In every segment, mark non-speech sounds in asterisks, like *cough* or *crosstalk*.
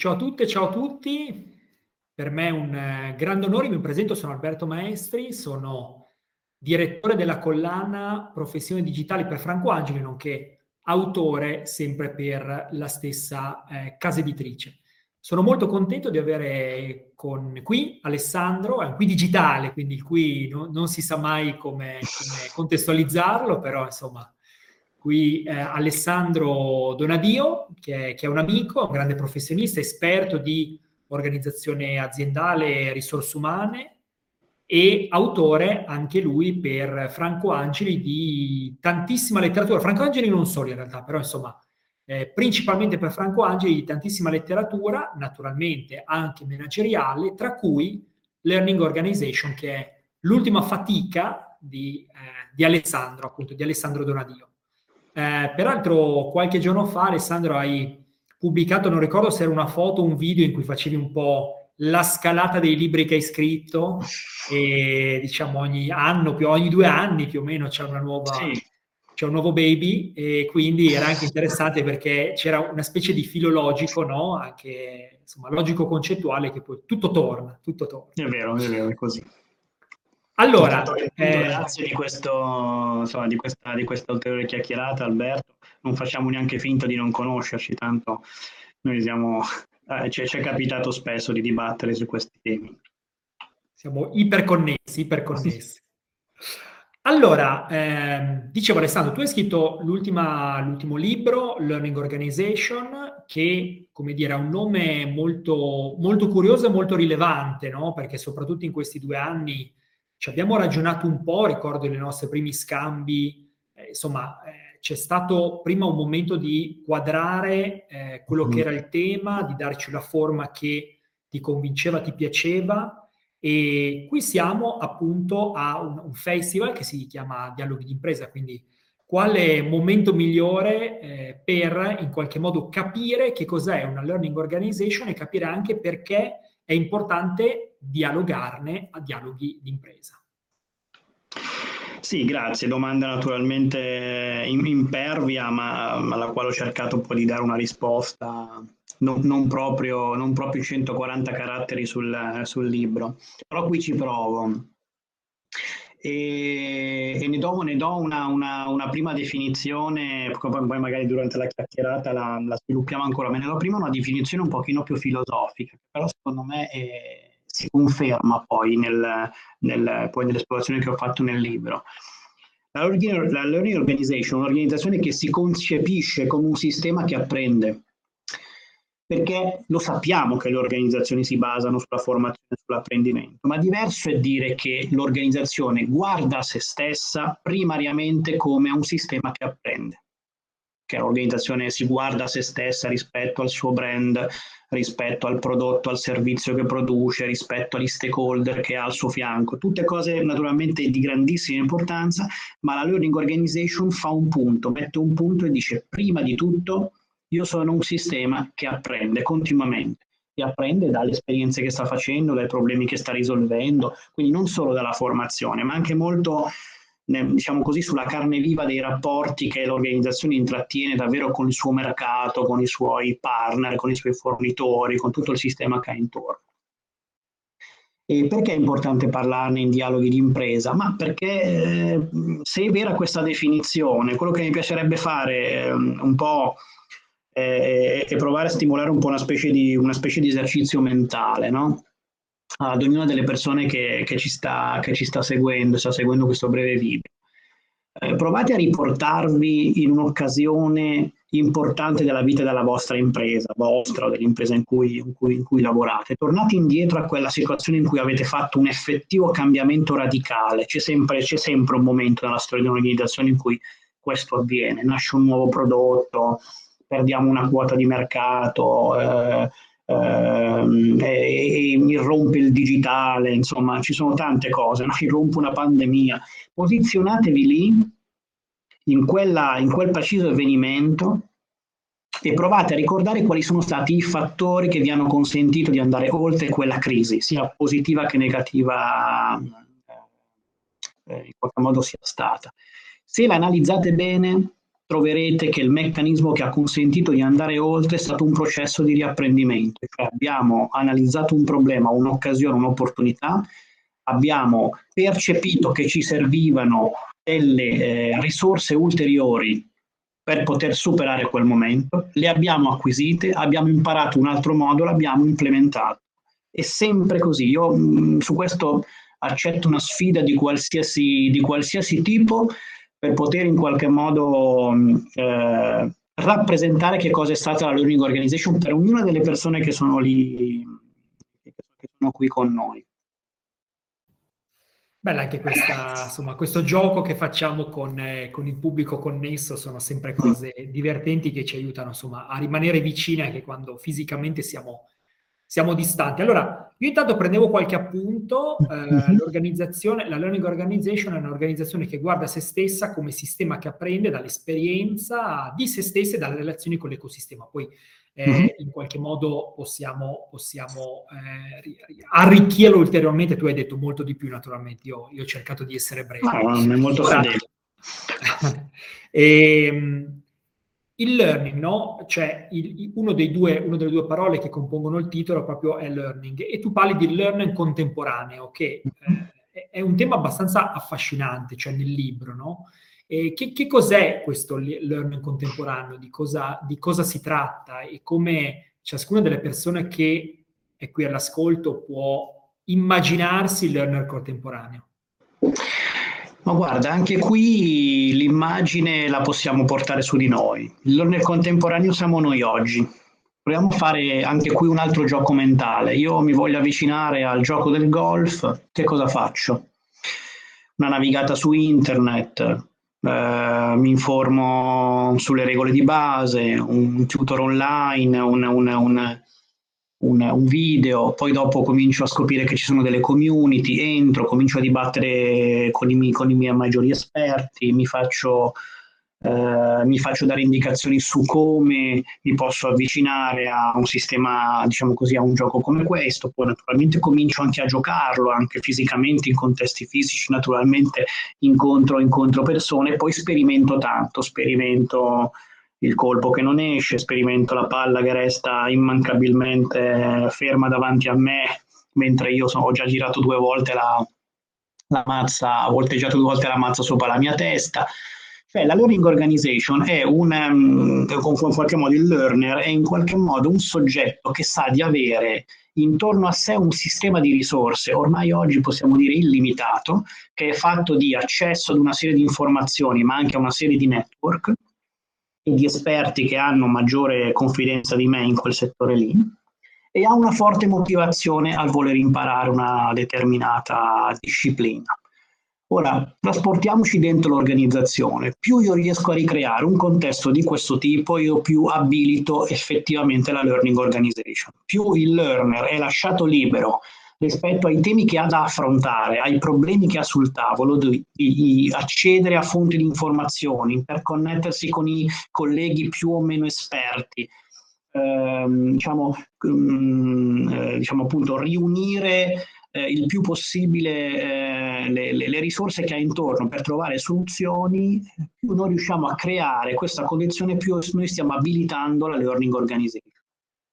Ciao a tutte, ciao a tutti. Per me è un eh, grande onore, mi presento, sono Alberto Maestri, sono direttore della collana Professioni Digitali per Franco Angeli, nonché autore sempre per la stessa eh, casa editrice. Sono molto contento di avere con qui Alessandro, è un qui digitale, quindi qui no, non si sa mai come contestualizzarlo, però insomma qui eh, Alessandro Donadio, che è, che è, un amico, un grande professionista, esperto di organizzazione aziendale e risorse umane e autore anche lui per Franco Angeli di tantissima letteratura. Franco Angeli non solo in realtà, però insomma, eh, principalmente per Franco Angeli di tantissima letteratura, naturalmente anche manageriale, tra cui Learning Organization, che è l'ultima fatica di, eh, di Alessandro, appunto, di Alessandro Donadio. Eh, peraltro, qualche giorno fa, Alessandro, hai pubblicato, non ricordo se era una foto o un video in cui facevi un po' la scalata dei libri che hai scritto e diciamo ogni anno, più, ogni due anni più o meno c'è una nuova... Sì. C'è un nuovo baby e quindi era anche interessante perché c'era una specie di filo logico, no? Anche insomma logico concettuale che poi tutto torna, tutto torna. È vero, è vero, è così. Allora, eh, grazie di, questo, insomma, di, questa, di questa ulteriore chiacchierata, Alberto. Non facciamo neanche finta di non conoscerci, tanto noi siamo, eh, ci, ci è capitato spesso di dibattere su questi temi. Siamo iperconnessi, iperconnessi. Allora, eh, dicevo Alessandro, tu hai scritto l'ultimo libro, Learning Organization, che, come dire, ha un nome molto, molto curioso e molto rilevante, no? Perché soprattutto in questi due anni ci abbiamo ragionato un po', ricordo i nostri primi scambi, eh, insomma, eh, c'è stato prima un momento di quadrare eh, quello mm. che era il tema, di darci una forma che ti convinceva, ti piaceva. E qui siamo appunto a un, un festival che si chiama Dialoghi di impresa, quindi quale momento migliore eh, per in qualche modo capire che cos'è una learning organization e capire anche perché è importante dialogarne a dialoghi d'impresa. Sì, grazie. Domanda naturalmente impervia, ma alla quale ho cercato un po' di dare una risposta, non, non, proprio, non proprio 140 caratteri sul, sul, libro. Però qui ci provo. E, e ne do, ne do una, una, una, prima definizione, poi magari durante la chiacchierata la, la sviluppiamo ancora. Me ne do prima una definizione un pochino più filosofica, però secondo me è si conferma poi, nel, nel, poi nell'esplorazione che ho fatto nel libro. La, Learning Organization è un'organizzazione che si concepisce come un sistema che apprende, perché lo sappiamo che le organizzazioni si basano sulla formazione e sull'apprendimento, ma diverso è dire che l'organizzazione guarda a se stessa primariamente come un sistema che apprende che l'organizzazione si guarda a se stessa rispetto al suo brand, rispetto al prodotto, al servizio che produce, rispetto agli stakeholder che ha al suo fianco. Tutte cose naturalmente di grandissima importanza, ma la Learning Organization fa un punto, mette un punto e dice prima di tutto io sono un sistema che apprende continuamente e apprende dalle esperienze che sta facendo, dai problemi che sta risolvendo, quindi non solo dalla formazione, ma anche molto diciamo così, sulla carne viva dei rapporti che l'organizzazione intrattiene davvero con il suo mercato, con i suoi partner, con i suoi fornitori, con tutto il sistema che ha intorno. E perché è importante parlarne in dialoghi di impresa? Ma perché eh, se è vera questa definizione, quello che mi piacerebbe fare eh, un po' è, è, provare a stimolare un po' una specie di, una specie di esercizio mentale, no? Ad ognuna delle persone che, che, ci sta, che, ci sta, seguendo, sta seguendo questo breve video. Eh, provate a riportarvi in un'occasione importante della vita della vostra impresa, vostra o dell'impresa in cui, in, cui, in cui, lavorate. Tornate indietro a quella situazione in cui avete fatto un effettivo cambiamento radicale. C'è sempre, c'è sempre un momento nella storia di un'organizzazione in cui questo avviene. Nasce un nuovo prodotto, perdiamo una quota di mercato, eh, eh, irrompe il digitale, insomma ci sono tante cose, no? *laughs* irrompe una pandemia. Posizionatevi lì, in, quella, in quel preciso avvenimento, e provate a ricordare quali sono stati i fattori che vi hanno consentito di andare oltre quella crisi, sia positiva che negativa eh, in qualche modo sia stata. Se la analizzate bene, troverete che il meccanismo che ha consentito di andare oltre è stato un processo di riapprendimento, cioè abbiamo analizzato un problema, un'occasione, un'opportunità, abbiamo percepito che ci servivano delle eh, risorse ulteriori per poter superare quel momento, le abbiamo acquisite, abbiamo imparato un altro modo, l'abbiamo implementato. È sempre così. Io mh, mm, su questo accetto una sfida di qualsiasi, di qualsiasi tipo per poter in qualche modo eh, rappresentare che cosa è stata la learning organization per ognuna delle persone che sono lì, che sono qui con noi. Bella anche questa, insomma, questo gioco che facciamo con, eh, con, il pubblico connesso, sono sempre cose divertenti che ci aiutano insomma, a rimanere vicini anche quando fisicamente siamo, siamo distanti. Allora, io intanto prendevo qualche appunto, eh, *laughs* mhm. l'organizzazione, la Learning Organization è un'organizzazione che guarda se stessa come sistema che apprende dall'esperienza di se stessa e dalle relazioni con l'ecosistema. Poi eh, mm-hmm. in qualche modo possiamo, possiamo eh, arricchirlo ulteriormente. Tu hai detto molto di più, naturalmente. Io, io ho cercato di essere breve. No, è molto fedele. *laughs* e, ehm, il learning, no? Cioè, il, uno due, una delle due parole che compongono il titolo proprio è learning. E tu parli di learning contemporaneo, che eh, è un tema abbastanza affascinante, cioè nel libro, no? Che, che, cos'è questo learning contemporaneo? Di cosa, di cosa, si tratta e come ciascuna delle persone che è qui all'ascolto può immaginarsi il learner contemporaneo? Ma guarda, anche qui l'immagine la possiamo portare su di noi. Learner contemporaneo siamo noi oggi. Proviamo a fare anche qui un altro gioco mentale. Io mi voglio avvicinare al gioco del golf, che cosa faccio? Una navigata su internet, Uh, mi informo sulle regole di base, un tutor online, un, un, un, un, video, poi dopo comincio a scoprire che ci sono delle community, entro, comincio a dibattere con i, miei, con i miei maggiori esperti, mi faccio eh, mi faccio dare indicazioni su come mi posso avvicinare a un sistema, diciamo così, a un gioco come questo, poi naturalmente comincio anche a giocarlo, anche fisicamente, in contesti fisici, naturalmente incontro, incontro persone, poi sperimento tanto, sperimento il colpo che non esce, sperimento la palla che resta immancabilmente ferma davanti a me, mentre io sono, ho già girato due volte la, la mazza, ho volteggiato due volte la mazza sopra la mia testa, cioè, la learning organization è un, um, in qualche modo il learner è in qualche modo un soggetto che sa di avere intorno a sé un sistema di risorse, ormai oggi possiamo dire illimitato, che è fatto di accesso ad una serie di informazioni, ma anche a una serie di network di esperti che hanno maggiore confidenza di me in quel settore lì e ha una forte motivazione al voler imparare una determinata disciplina. Ora, trasportiamoci dentro l'organizzazione. Più io riesco a ricreare un contesto di questo tipo, io più abilito effettivamente la learning organization. Più il learner è lasciato libero rispetto ai temi che ha da affrontare, ai problemi che ha sul tavolo, di, di accedere a fonti di informazioni, interconnettersi con i colleghi più o meno esperti, ehm, diciamo, um, eh, diciamo appunto riunire eh, il più possibile eh, le, le, risorse che ha intorno per trovare soluzioni, più noi riusciamo a creare questa condizione, più noi stiamo abilitando la learning organization.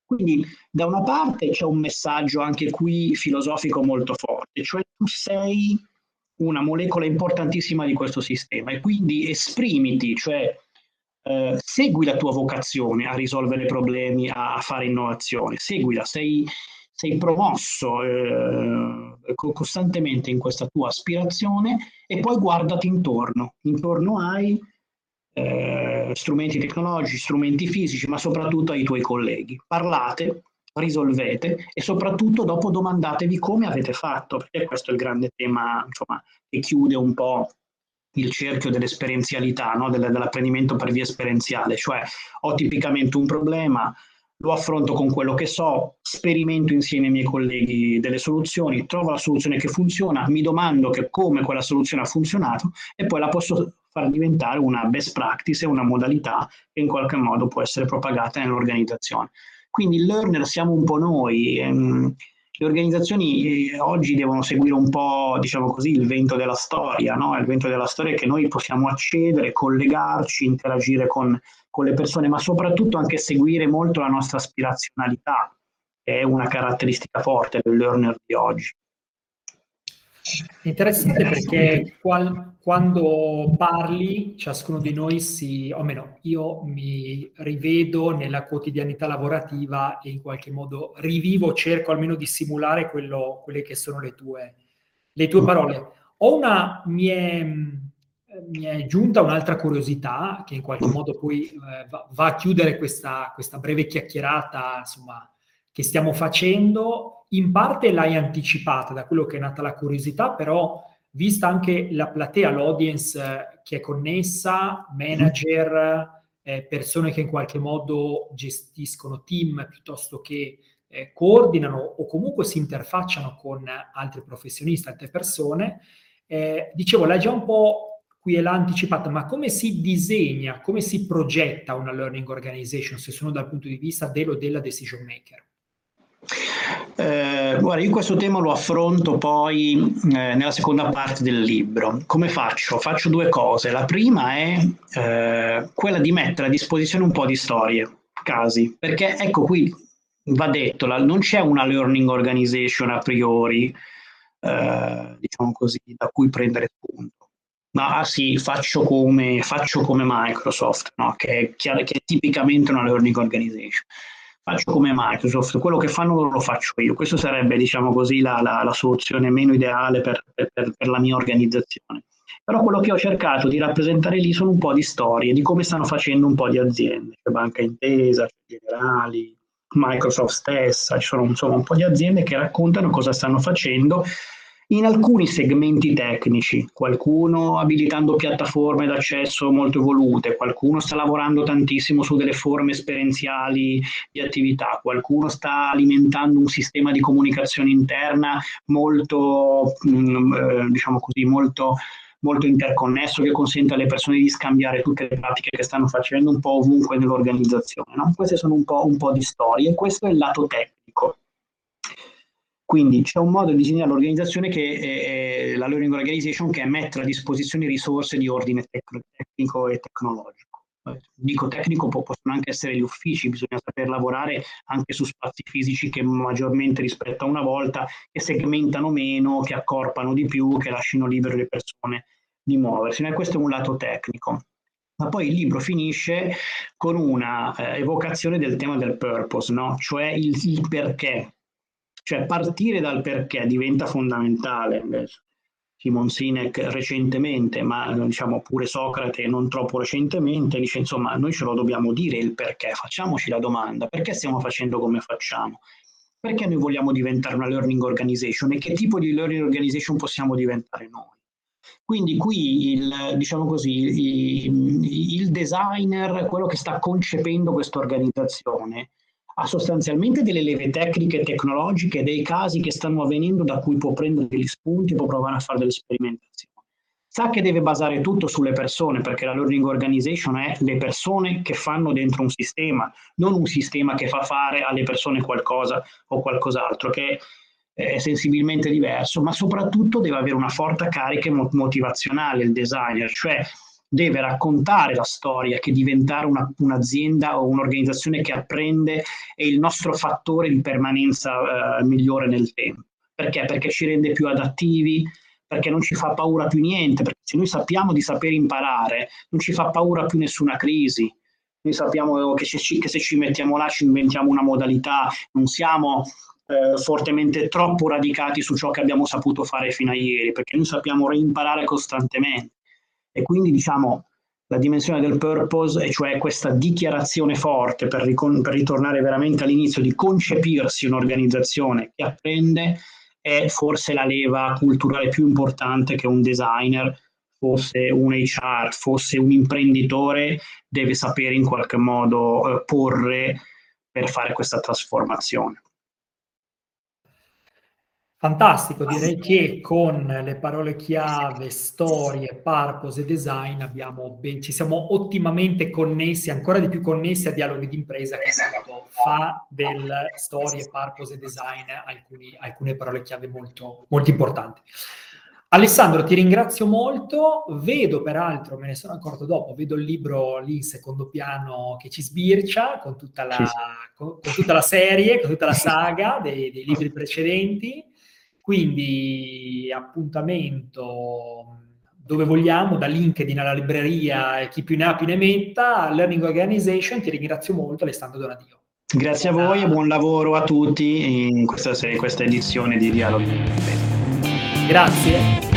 Quindi da una parte c'è un messaggio anche qui filosofico molto forte, cioè tu sei una molecola importantissima di questo sistema e quindi esprimiti, cioè eh, segui la tua vocazione a risolvere problemi, a, a fare innovazione, seguila, sei, sei promosso eh, costantemente in questa tua aspirazione e poi guardati intorno. Intorno hai eh, strumenti tecnologici, strumenti fisici, ma soprattutto ai tuoi colleghi. Parlate, risolvete e soprattutto dopo domandatevi come avete fatto, perché questo è il grande tema insomma, che chiude un po' il cerchio dell'esperienzialità, no? dell'apprendimento per via esperienziale, cioè ho tipicamente un problema, lo affronto con quello che so, sperimento insieme ai miei colleghi delle soluzioni, trovo la soluzione che funziona, mi domando che come quella soluzione ha funzionato e poi la posso far diventare una best practice e una modalità che in qualche modo può essere propagata nell'organizzazione. Quindi il learner siamo un po' noi. Ehm, le organizzazioni eh, oggi devono seguire un po', diciamo così, il vento della storia, no? Il vento della storia che noi possiamo accedere, collegarci, interagire con, con le persone, ma soprattutto anche seguire molto la nostra aspirazionalità, che è una caratteristica forte del learner di oggi. Interessante perché qual, quando parli, ciascuno di noi si, o meno, io mi rivedo nella quotidianità lavorativa e in qualche modo rivivo, cerco almeno di simulare quello, quelle che sono le tue, le tue parole. Ho una, mi è, mi è giunta un'altra curiosità che in qualche modo poi eh, va, va, a chiudere questa, questa breve chiacchierata, insomma, che stiamo facendo. In parte l'hai anticipata da quello che è nata la curiosità, però vista anche la platea, l'audience eh, che è connessa, manager, eh, persone che in qualche modo gestiscono team piuttosto che eh, coordinano o comunque si interfacciano con altri professionisti, altre persone. Eh, dicevo, l'hai già un po' qui e l'ha anticipata, ma come si disegna, come si progetta una learning organization se sono dal punto di vista dello della decision maker? Eh, guarda, io questo tema lo affronto poi eh, nella seconda parte del libro. Come faccio? Faccio due cose. La prima è eh, quella di mettere a disposizione un po' di storie, casi, perché ecco qui va detto, la, non c'è una learning organization a priori, eh, diciamo così, da cui prendere spunto. Ma ah, sì, faccio come, faccio come Microsoft, no? che, è chiaro, che è tipicamente una learning organization faccio come Microsoft, quello che fanno lo faccio io. Questa sarebbe, diciamo così, la, la, la soluzione meno ideale per, per, per, la mia organizzazione. Però quello che ho cercato di rappresentare lì sono un po' di storie, di come stanno facendo un po' di aziende, c'è Banca Intesa, Generali, Microsoft stessa, ci sono insomma un po' di aziende che raccontano cosa stanno facendo in alcuni segmenti tecnici, qualcuno abilitando piattaforme d'accesso molto evolute, qualcuno sta lavorando tantissimo su delle forme esperienziali di attività, qualcuno sta alimentando un sistema di comunicazione interna molto, mm, eh, diciamo così, molto molto interconnesso che consente alle persone di scambiare tutte le pratiche che stanno facendo un po' ovunque nell'organizzazione. No? Queste sono un po', un po' di storie, questo è il lato tecnico. Quindi c'è un modo di disegnare l'organizzazione che è, è la Learning Organization che è mettere a disposizione risorse di ordine tec- tecnico e tecnologico. Dico tecnico, possono anche essere gli uffici, bisogna saper lavorare anche su spazi fisici che maggiormente rispetto a una volta, che segmentano meno, che accorpano di più, che lasciano libere le persone di muoversi. E questo è un lato tecnico. Ma poi il libro finisce con una eh, evocazione del tema del purpose, no? cioè il, il perché cioè partire dal perché diventa fondamentale. Simon Sinek recentemente, ma diciamo pure Socrate non troppo recentemente, dice insomma noi ce lo dobbiamo dire il perché, facciamoci la domanda, perché stiamo facendo come facciamo? Perché noi vogliamo diventare una learning organization e che tipo di learning organization possiamo diventare noi? Quindi qui il, diciamo così, il, il designer, quello che sta concependo questa organizzazione, ha sostanzialmente delle leve tecniche tecnologiche, dei casi che stanno avvenendo da cui può prendere degli spunti, può provare a fare delle sperimentazioni. Sa che deve basare tutto sulle persone, perché la learning organization è le persone che fanno dentro un sistema, non un sistema che fa fare alle persone qualcosa o qualcos'altro, che è sensibilmente diverso, ma soprattutto deve avere una forte carica motivazionale il designer, cioè deve raccontare la storia che diventare una, un'azienda o un'organizzazione che apprende è il nostro fattore di permanenza eh, migliore nel tempo. Perché? Perché ci rende più adattivi, perché non ci fa paura più niente, perché se noi sappiamo di saper imparare, non ci fa paura più nessuna crisi. Noi sappiamo che, ci, che se ci mettiamo là ci inventiamo una modalità, non siamo eh, fortemente troppo radicati su ciò che abbiamo saputo fare fino a ieri, perché noi sappiamo reimparare costantemente. E quindi diciamo la dimensione del purpose, e cioè questa dichiarazione forte per, ricon- per ritornare veramente all'inizio di concepirsi un'organizzazione che apprende, è forse la leva culturale più importante che un designer fosse un HR, fosse un imprenditore, deve sapere in qualche modo eh, porre per fare questa trasformazione. Fantastico, direi che con le parole chiave, storie, purpose e design abbiamo ben, ci siamo ottimamente connessi, ancora di più connessi a dialoghi d'impresa che appunto fa del storie, purpose e design alcuni, alcune parole chiave molto, molto importanti. Alessandro, ti ringrazio molto. Vedo peraltro, me ne sono accorto dopo, vedo il libro lì in secondo piano che ci sbircia con tutta la, con, con tutta la serie, con tutta la saga dei, dei libri precedenti. Quindi appuntamento dove vogliamo, da LinkedIn alla libreria e chi più ne ha più ne metta, Learning Organization, ti ringrazio molto Alessandro Donadio. Grazie a voi e buon lavoro a tutti in questa, in questa edizione di Dialoghi. Grazie.